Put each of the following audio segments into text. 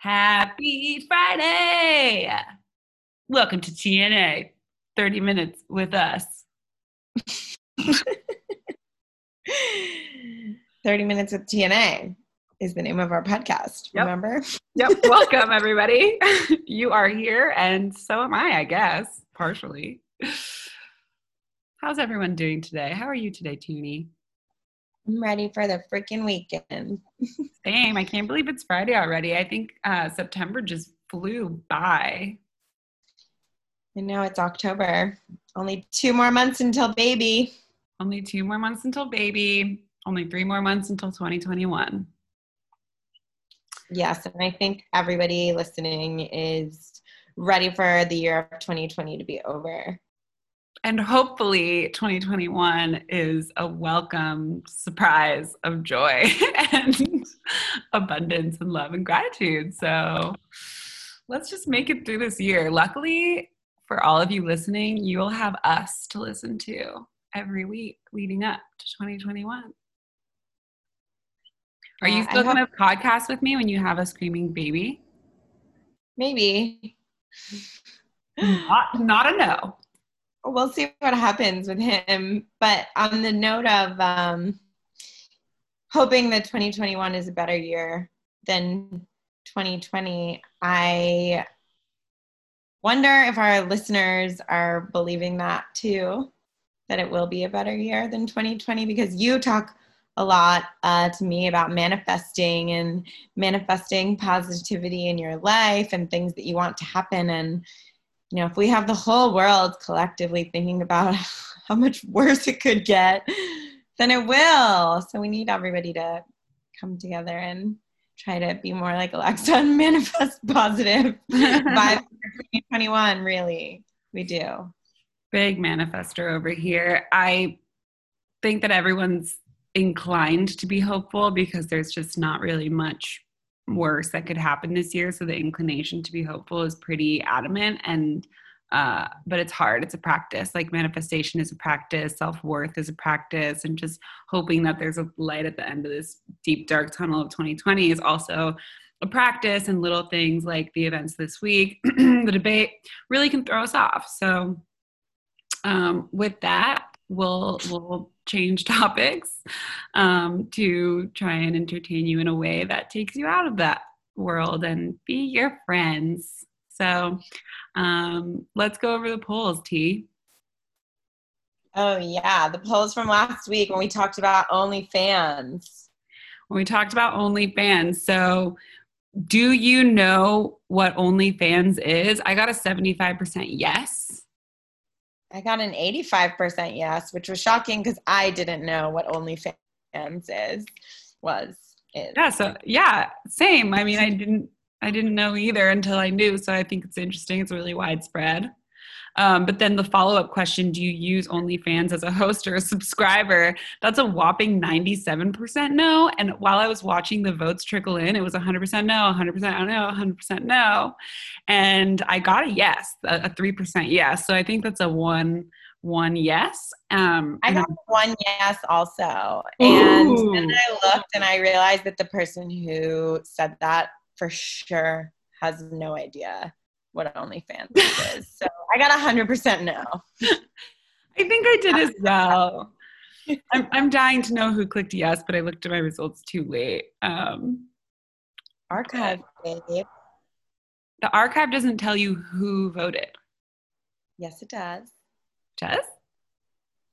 Happy Friday! Welcome to TNA 30 minutes with us. 30 minutes with TNA is the name of our podcast. Yep. Remember? Yep, welcome everybody. You are here, and so am I, I guess, partially. How's everyone doing today? How are you today, Toonie? I'm ready for the freaking weekend. Same. I can't believe it's Friday already. I think uh, September just flew by. And now it's October. Only two more months until baby. Only two more months until baby. Only three more months until 2021. Yes, and I think everybody listening is ready for the year of 2020 to be over. And hopefully, 2021 is a welcome surprise of joy and abundance and love and gratitude. So let's just make it through this year. Luckily, for all of you listening, you will have us to listen to every week leading up to 2021. Are you still going to podcast with me when you have a screaming baby? Maybe. Not, not a no. We'll see what happens with him. But on the note of um, hoping that 2021 is a better year than 2020, I wonder if our listeners are believing that too, that it will be a better year than 2020, because you talk a lot uh, to me about manifesting and manifesting positivity in your life and things that you want to happen. And you know, if we have the whole world collectively thinking about how much worse it could get, then it will. So we need everybody to come together and try to be more like Aleksa and manifest positive for 2021. Really, we do. big manifester over here. I think that everyone's inclined to be hopeful because there's just not really much worse that could happen this year. So the inclination to be hopeful is pretty adamant and uh, but it's hard. It's a practice. Like manifestation is a practice, self worth is a practice, and just hoping that there's a light at the end of this deep, dark tunnel of 2020 is also a practice. And little things like the events this week, the debate, really can throw us off. So um, with that, we'll we'll change topics um, to try and entertain you in a way that takes you out of that world and be your friends. So um, let's go over the polls, T. Oh yeah, the polls from last week when we talked about OnlyFans. When we talked about OnlyFans, so do you know what OnlyFans is? I got a 75% yes. I got an 85% yes, which was shocking because I didn't know what OnlyFans is was is. Yeah, so yeah, same. I mean, I didn't I didn't know either until I knew, so I think it's interesting. It's really widespread. Um, but then the follow-up question, do you use OnlyFans as a host or a subscriber? That's a whopping 97% no. And while I was watching the votes trickle in, it was 100% no, 100% no, 100% no. And I got a yes, a, a 3% yes. So I think that's a one one yes. Um, I got one yes also. And Ooh. then I looked and I realized that the person who said that for sure has no idea what OnlyFans is. So I got 100% no. I think I did as well. I'm, I'm dying to know who clicked yes, but I looked at my results too late. Um, Archive, babe. the archive doesn't tell you who voted. Yes, it does. Does?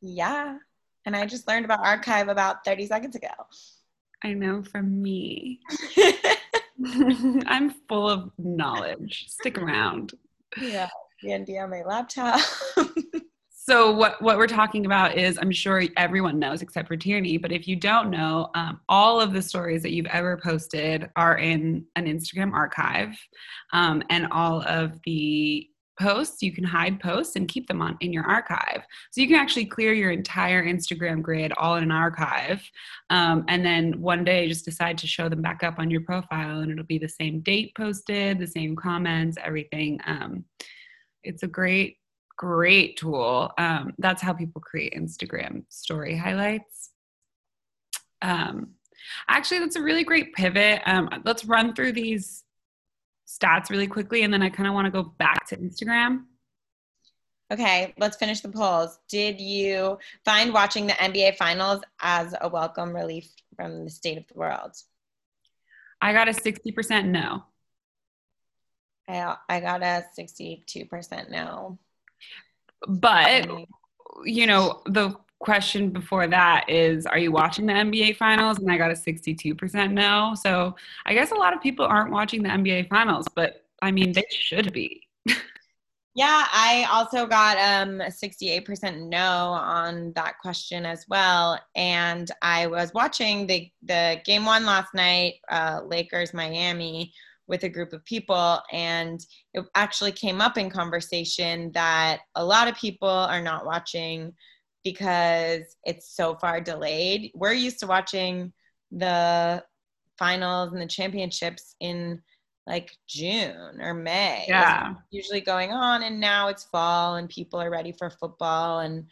Yeah. And I just learned about archive about 30 seconds ago. I know from me. I'm full of knowledge. Stick around. yeah. Dandy on my laptop. So what what we're talking about is I'm sure everyone knows except for Tierney, but if you don't know, um, all of the stories that you've ever posted are in an Instagram archive, um, and all of the posts you can hide posts and keep them on in your archive. So you can actually clear your entire Instagram grid all in an archive, um, and then one day just decide to show them back up on your profile, and it'll be the same date posted, the same comments, everything. Um, it's a great great tool. Um, that's how people create Instagram story highlights. Um, actually, that's a really great pivot. Um, let's run through these stats really quickly, and then I kind of want to go back to Instagram. Okay, let's finish the polls. Did you find watching the NBA Finals as a welcome relief from the state of the world? I got a 60% no. I, I got a 62% no. But, you know, the question before that is Are you watching the NBA Finals? And I got a 62% no. So I guess a lot of people aren't watching the NBA Finals, but I mean, they should be. Yeah, I also got um 68% no on that question as well. And I was watching the the game one last night, uh, Lakers Miami, with a group of people, and it actually came up in conversation that a lot of people are not watching because it's so far delayed. We're used to watching the finals and the championships in like June or May. Yeah. Usually going on, and now it's fall and people are ready for football and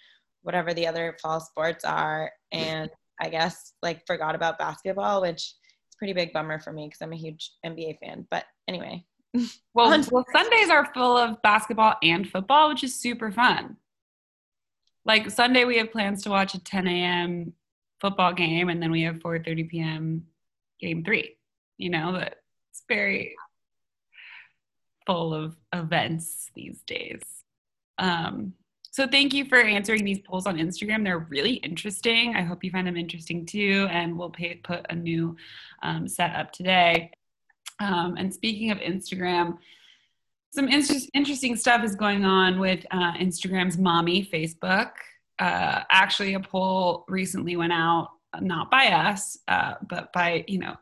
whatever the other fall sports are. And I guess like forgot about basketball, which is pretty big bummer for me because I'm a huge NBA fan. But anyway. Well, well, Sundays are full of basketball and football, which is super fun. Like Sunday, we have plans to watch a 10 a.m. football game, and then we have 4:30 p.m. game three. You know, that it's very full of events these days. Um, so thank you for answering these polls on Instagram. They're really interesting. I hope you find them interesting too. And we'll pay, put a new um, set up today. Um, and speaking of Instagram, some inter- interesting stuff is going on with uh, Instagram's mommy, Facebook. Uh, actually, a poll recently went out, not by us, uh, but by you know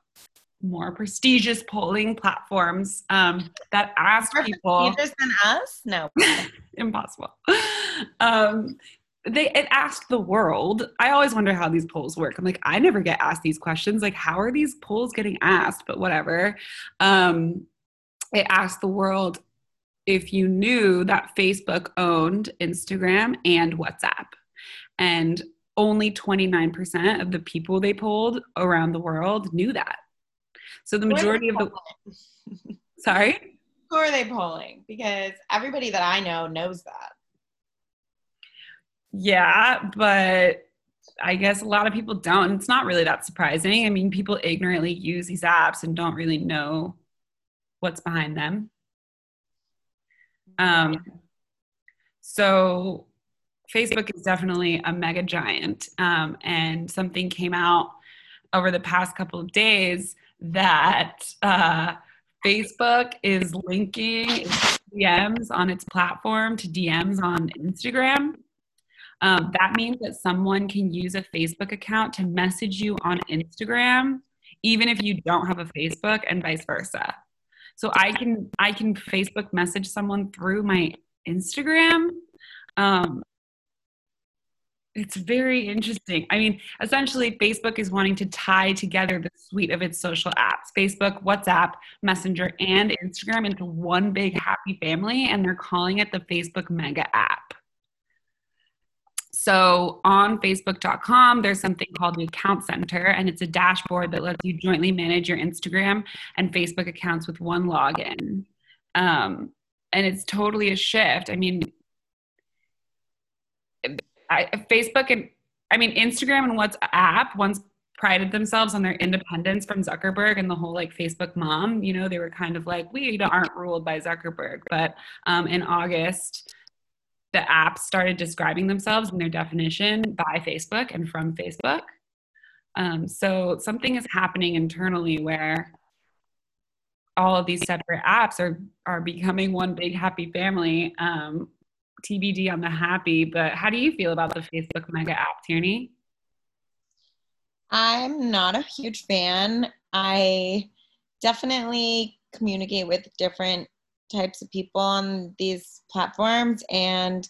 more prestigious polling platforms um, that ask more people prestigious than us? No. Impossible. Um, they it asked the world. I always wonder how these polls work. I'm like i never get asked these questions. Like how are these polls getting asked? But whatever. Um, it asked the world if you knew that facebook owned instagram and whatsapp and only 29% of the people they polled around the world knew that so the majority of the sorry, who are they polling? Because everybody that I know knows that. Yeah, but I guess a lot of people don't. It's not really that surprising. I mean, people ignorantly use these apps and don't really know what's behind them. Um, so Facebook is definitely a mega giant. Um, and something came out over the past couple of days that uh, Facebook is linking DMs on its platform to DMs on Instagram. Um, that means that someone can use a Facebook account to message you on Instagram, even if you don't have a Facebook, and vice versa. So I can I can Facebook message someone through my Instagram, um, it's very interesting. I mean, essentially, Facebook is wanting to tie together the suite of its social apps Facebook, WhatsApp, Messenger, and Instagram into one big happy family, and they're calling it the Facebook Mega App. So on Facebook.com, there's something called the Account Center, and it's a dashboard that lets you jointly manage your Instagram and Facebook accounts with one login. Um, and it's totally a shift. I mean, I, Facebook and I mean Instagram and WhatsApp once prided themselves on their independence from Zuckerberg and the whole like Facebook mom. You know, they were kind of like we aren't ruled by Zuckerberg. But um, in August, the apps started describing themselves in their definition by Facebook and from Facebook. Um, so something is happening internally where all of these separate apps are are becoming one big happy family um, TBD on the happy, but how do you feel about the Facebook Mega app, Tierney? I'm not a huge fan. I definitely communicate with different types of people on these platforms and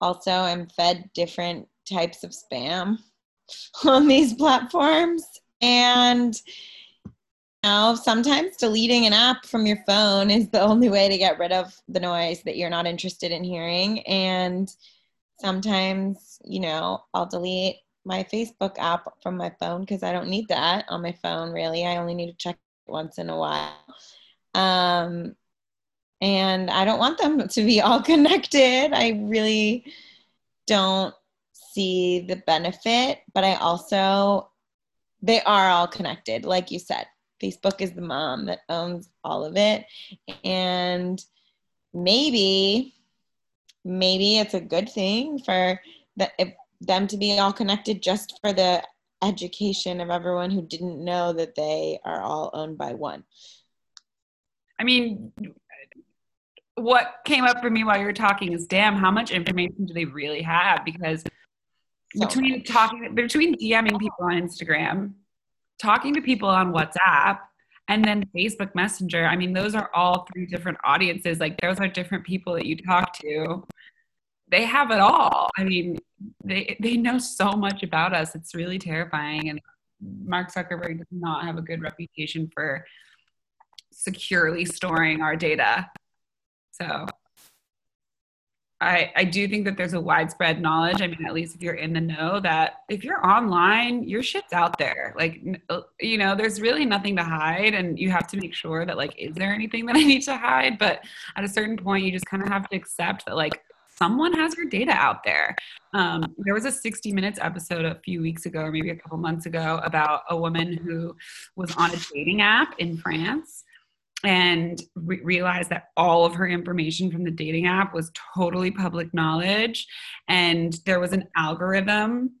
also am fed different types of spam on these platforms. And now, sometimes deleting an app from your phone is the only way to get rid of the noise that you're not interested in hearing. And sometimes, you know, I'll delete my Facebook app from my phone because I don't need that on my phone, really. I only need to check it once in a while. Um, and I don't want them to be all connected. I really don't see the benefit, but I also, they are all connected. Like you said, Facebook is the mom that owns all of it. And maybe, maybe it's a good thing for the, them to be all connected just for the education of everyone who didn't know that they are all owned by one. I mean, what came up for me while you were talking is damn, how much information do they really have? Because so between much. talking, between DMing people on Instagram, talking to people on WhatsApp, and then Facebook Messenger, I mean, those are all three different audiences. Like, those are different people that you talk to. They have it all. I mean, they they know so much about us. It's really terrifying. And Mark Zuckerberg does not have a good reputation for securely storing our data. So I, I do think that there's a widespread knowledge. I mean, at least if you're in the know, that if you're online, your shit's out there. Like, you know, there's really nothing to hide, and you have to make sure that, like, is there anything that I need to hide? But at a certain point, you just kind of have to accept that, like, someone has your data out there. Um, there was a 60 Minutes episode a few weeks ago, or maybe a couple months ago, about a woman who was on a dating app in France and re- realized that all of her information from the dating app was totally public knowledge. And there was an algorithm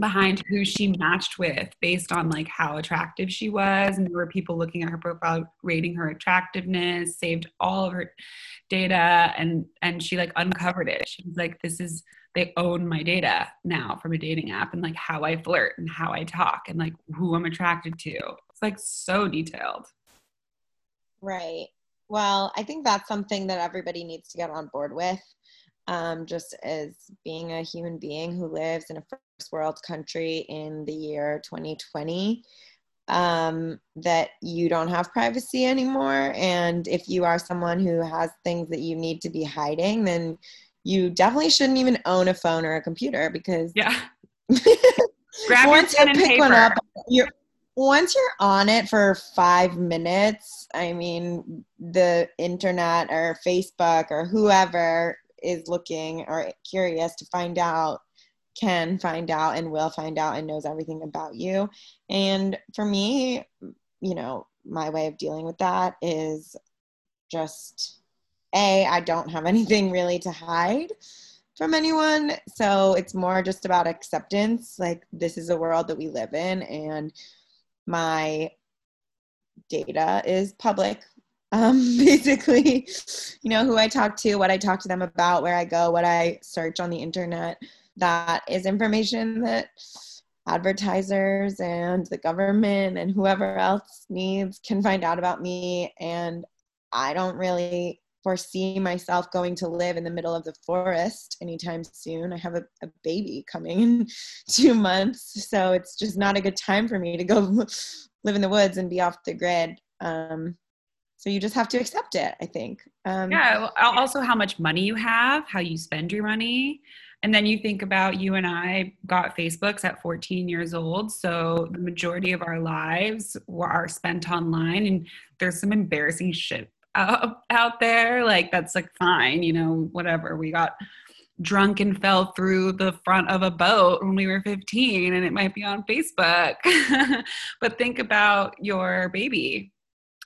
behind who she matched with based on like how attractive she was. And there were people looking at her profile rating her attractiveness saved all of her data and and she like uncovered it. She was like this is they own my data now from a dating app and like how i flirt and how i talk and like who i'm attracted to. It's like so detailed right well i think that's something that everybody needs to get on board with um, just as being a human being who lives in a first world country in the year 2020 um, that you don't have privacy anymore. And if you are someone who has things that you need to be hiding, then you definitely shouldn't even own a phone or a computer because yeah. Grab once you pick paper. one up, you're once you're on it for five minutes, I mean, the internet or Facebook or whoever is looking or curious to find out can find out and will find out and knows everything about you. And for me, you know, my way of dealing with that is just A, I don't have anything really to hide from anyone. So it's more just about acceptance. Like, this is a world that we live in, and my data is public um, basically, you know, who I talk to, what I talk to them about, where I go, what I search on the internet. That is information that advertisers and the government and whoever else needs can find out about me. And I don't really foresee myself going to live in the middle of the forest anytime soon. I have a, a, baby coming in two months, so it's just not a good time for me to go live in the woods and be off the grid. Um, so you just have to accept it i think um, yeah also how much money you have how you spend your money and then you think about you and i got facebooks at 14 years old so the majority of our lives are spent online and there's some embarrassing shit out, out there like that's like fine you know whatever we got drunk and fell through the front of a boat when we were 15 and it might be on Facebook. but think about your baby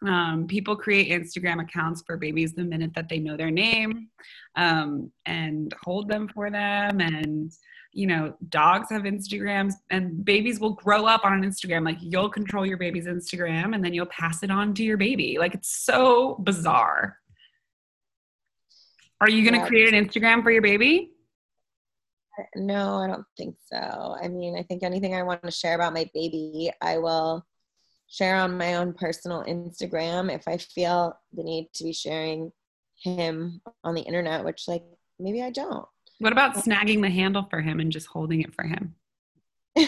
um, people create Instagram accounts for babies the minute that they know their name um, and hold them for them. And, you know, dogs have Instagrams and babies will grow up on an Instagram. Like you'll control your baby's Instagram and then you'll pass it on to your baby. Like it's so bizarre. Are you going to yeah. create an Instagram for your baby? No, I don't think so. I mean, I think anything I want to share about my baby, I will share on my own personal Instagram if I feel the need to be sharing him on the internet, which like maybe I don't. What about snagging the handle for him and just holding it for him?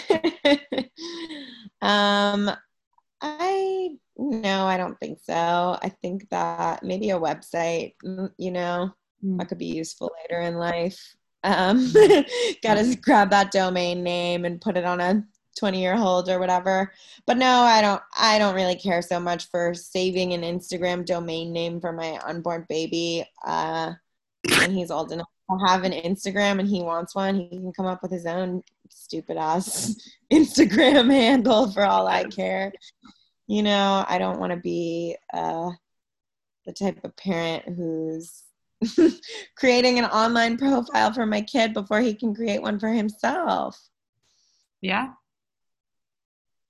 um I no, I don't think so. I think that maybe a website, you know, mm. that could be useful later in life. Um, gotta grab that domain name and put it on a 20 year hold or whatever. But no, I don't I don't really care so much for saving an Instagram domain name for my unborn baby. Uh when he's old enough have an Instagram and he wants one, he can come up with his own stupid ass Instagram handle for all I care. You know, I don't want to be uh the type of parent who's creating an online profile for my kid before he can create one for himself. Yeah.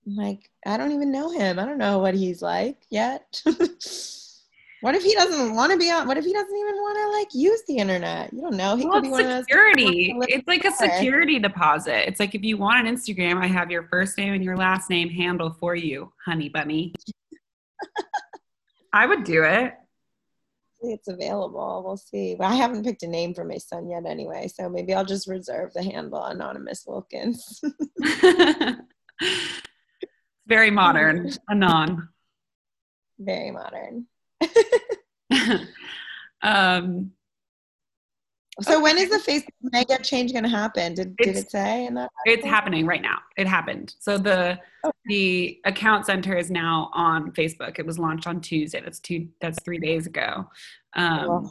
Like, I don't even know him. I don't know what he's like yet. What if he doesn't want to be on? What if he doesn't even want to like use the internet? You don't know. He well, could be one security. of those. It's like a security deposit. It's like if you want an Instagram, I have your first name and your last name handle for you, honey bunny. I would do it it's available. We'll see. But I haven't picked a name for my son yet anyway, so maybe I'll just reserve the handle Anonymous Wilkins. Very modern. Anon. Very modern. um so okay. when is the Facebook mega change going to happen? Did, did it say in that? It's happening right now. It happened. So the okay. the account center is now on Facebook. It was launched on Tuesday. That's two. That's three days ago. Um.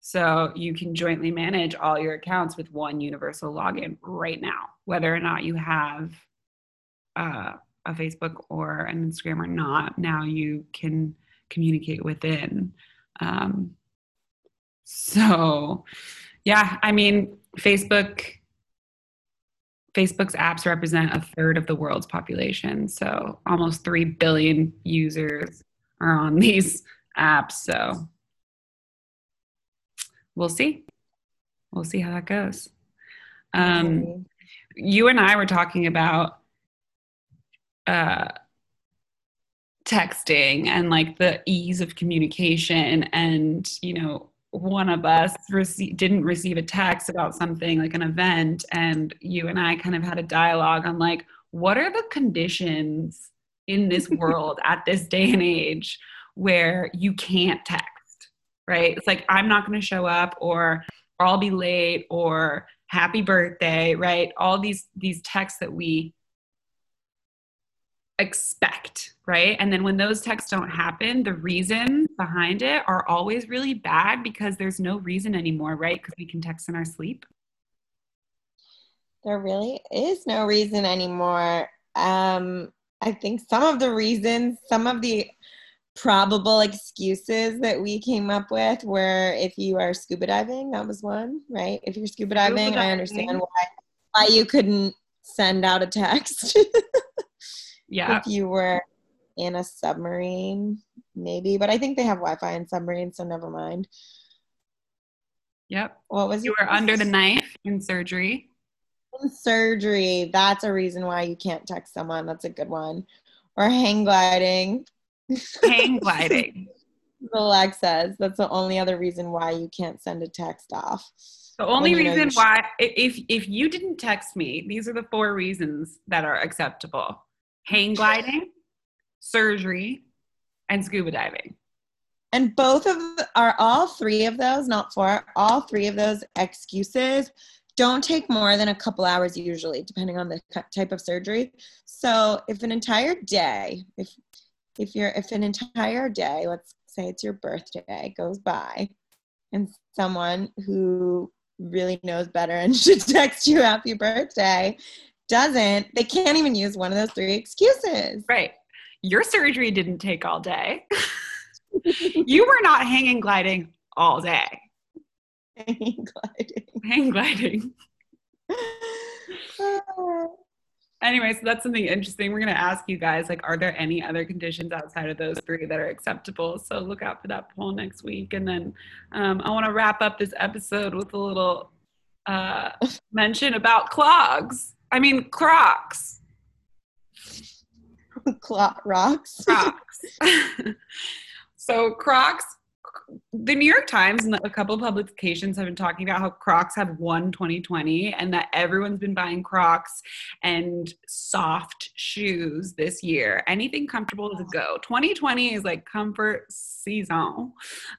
So you can jointly manage all your accounts with one universal login right now, whether or not you have uh, a Facebook or an Instagram or not. Now you can communicate within. Um, so yeah, I mean, Facebook Facebook's apps represent a third of the world's population. So almost 3 billion users are on these apps. So we'll see. We'll see how that goes. Um, you and I were talking about uh, texting and like the ease of communication and, you know, one of us rece- didn't receive a text about something like an event and you and i kind of had a dialogue on like what are the conditions in this world at this day and age where you can't text right? It's like i'm not going to show up or, or i'll be late or happy birthday right? All these these texts that we expect, right? And then when those texts don't happen, the reasons behind it are always really bad because there's no reason anymore, right? Because we can text in our sleep. There really is no reason anymore. Um, I think some of the reasons, some of the probable excuses that we came up with were if you are scuba diving, that was one, right? If you're scuba diving, scuba diving. I understand why why you couldn't send out a text. Yeah. If you were in a submarine, maybe, but I think they have Wi-Fi in submarines, so never mind. Yep. What was you were under the knife in surgery? In surgery, that's a reason why you can't text someone. That's a good one. Or hang gliding. Hang gliding. the leg says that's the only other reason why you can't send a text off. The only reason why, if if you didn't text me, these are the four reasons that are acceptable hang gliding, surgery, and scuba diving. And both of the, are all three of those, not four, all three of those excuses don't take more than a couple hours usually, depending on the type of surgery. So if an entire day, if if you're if an entire day, let's say it's your birthday, goes by, and someone who really knows better and should text you happy birthday doesn't, they can't even use one of those three excuses. Right. Your surgery didn't take all day. you were not hanging gliding all day. Hanging gliding. Hang gliding. anyway, so that's something interesting. We're going to ask you guys like, are there any other conditions outside of those three that are acceptable? So look out for that poll next week. And then um, I want to wrap up this episode with a little uh, mention about clogs. I mean, Crocs. Clock rocks. Crocs. so Crocs the New York Times and a couple of publications have been talking about how Crocs have won 2020 and that everyone's been buying Crocs and soft shoes this year. Anything comfortable to go. 2020 is like comfort season. Um,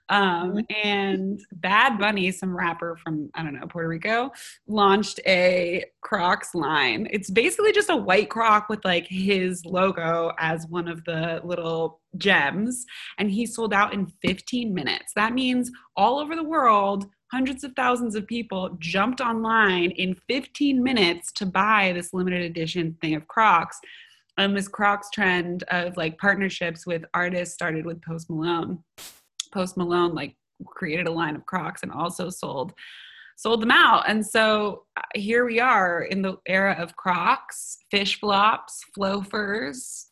mm-hmm. and Bad Bunny, some rapper from, I don't know, Puerto Rico, launched a Crocs line. It's basically just a white Croc with like his logo as one of the little gems and he sold out in 15 minutes. That means all over the world, hundreds of thousands of people jumped online in 15 minutes to buy this limited edition thing of Crocs. And this Crocs trend of like partnerships with artists started with Post Malone. Post Malone like created a line of Crocs and also sold sold them out. And so uh, here we are in the era of Crocs, fish flops, Floafers,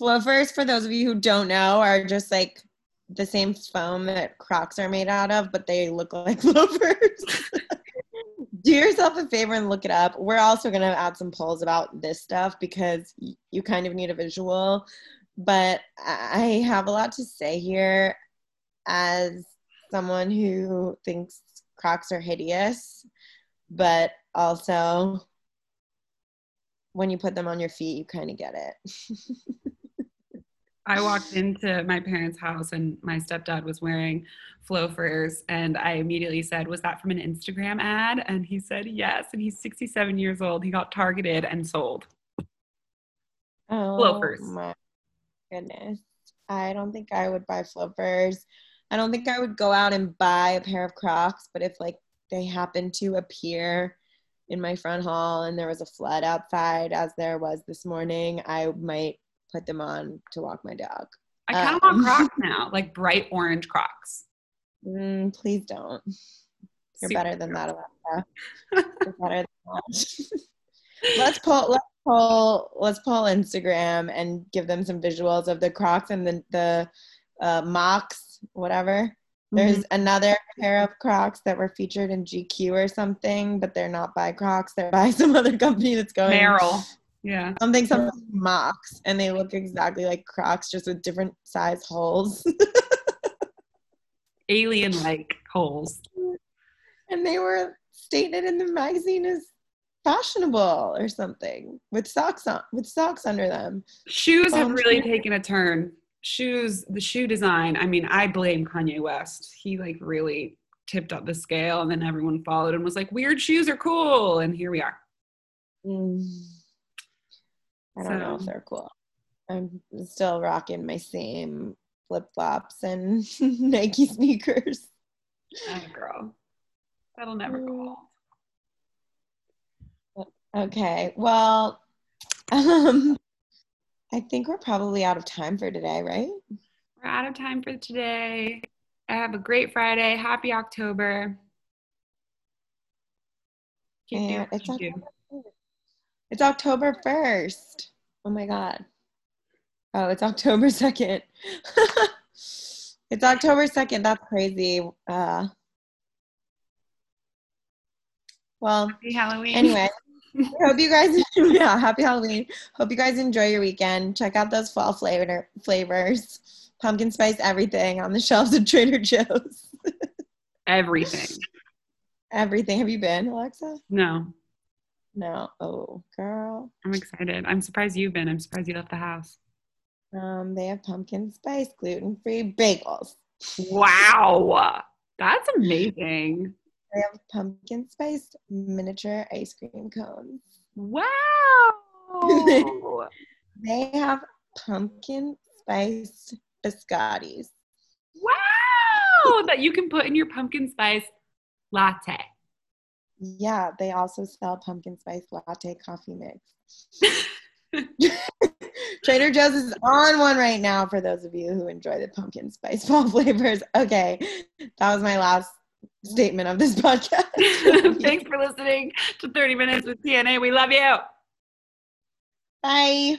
Floafers, for those of you who don't know, are just like the same foam that Crocs are made out of, but they look like loafers. Do yourself a favor and look it up. We're also going to add some polls about this stuff because you kind of need a visual. But I have a lot to say here as someone who thinks Crocs are hideous, but also when you put them on your feet, you kind of get it. I walked into my parents' house and my stepdad was wearing Floafers, and I immediately said, "Was that from an Instagram ad?" And he said, "Yes." And he's 67 years old. He got targeted and sold. Oh Floafers. my goodness! I don't think I would buy Floafers. I don't think I would go out and buy a pair of Crocs, but if like they happen to appear in my front hall and there was a flood outside as there was this morning, I might put them on to walk my dog. I kind of um, want Crocs now, like bright orange Crocs. Mm, please don't. You're Super better than that, Aleksa. You're better than that. let's pull. Let's pull. Let's pull Instagram and give them some visuals of the Crocs and the the uh, Mocs, whatever. There's mm-hmm. another pair of Crocs that were featured in GQ or something, but they're not by Crocs. They're by some other company that's going. Merrell. Yeah. Something something Mocs, and they look exactly like Crocs, just with different size holes. Alien like holes. And they were stated in the magazine as fashionable or something with socks on with socks under them. Shoes have really taken a turn. Shoes, the shoe design. I mean, I blame Kanye West. He like really tipped up the scale, and then everyone followed and was like, "Weird shoes are cool," and here we are. Mm. I don't so. know if they're cool. I'm still rocking my same flip flops and Nike sneakers. Oh, girl. That'll never go old. Okay. Well, um, I think we're probably out of time for today, right? We're out of time for today. I have a great Friday. Happy October. Keep it's, October, it's October 1st. Oh my God. Oh, it's October 2nd. it's October 2nd. That's crazy. Uh, well, happy Halloween. Anyway, hope you guys, yeah, happy Halloween. Hope you guys enjoy your weekend. Check out those fall flavor flavors, pumpkin spice, everything on the shelves of Trader Joe's. everything. Everything. Have you been, Aleksa? No. No. Oh, girl. I'm excited. I'm surprised you've been. I'm surprised you left the house. Um, they have pumpkin spice gluten free bagels. Wow. That's amazing. They have pumpkin spiced miniature ice cream cones. Wow. they have pumpkin spiced biscottis. Wow. that you can put in your pumpkin spice latte. Yeah, they also sell pumpkin spice latte coffee mix. Trader Joe's is on one right now for those of you who enjoy the pumpkin spice fall flavors. Okay, that was my last statement of this podcast. Thanks for listening to 30 Minutes with TNA. We love you. Bye.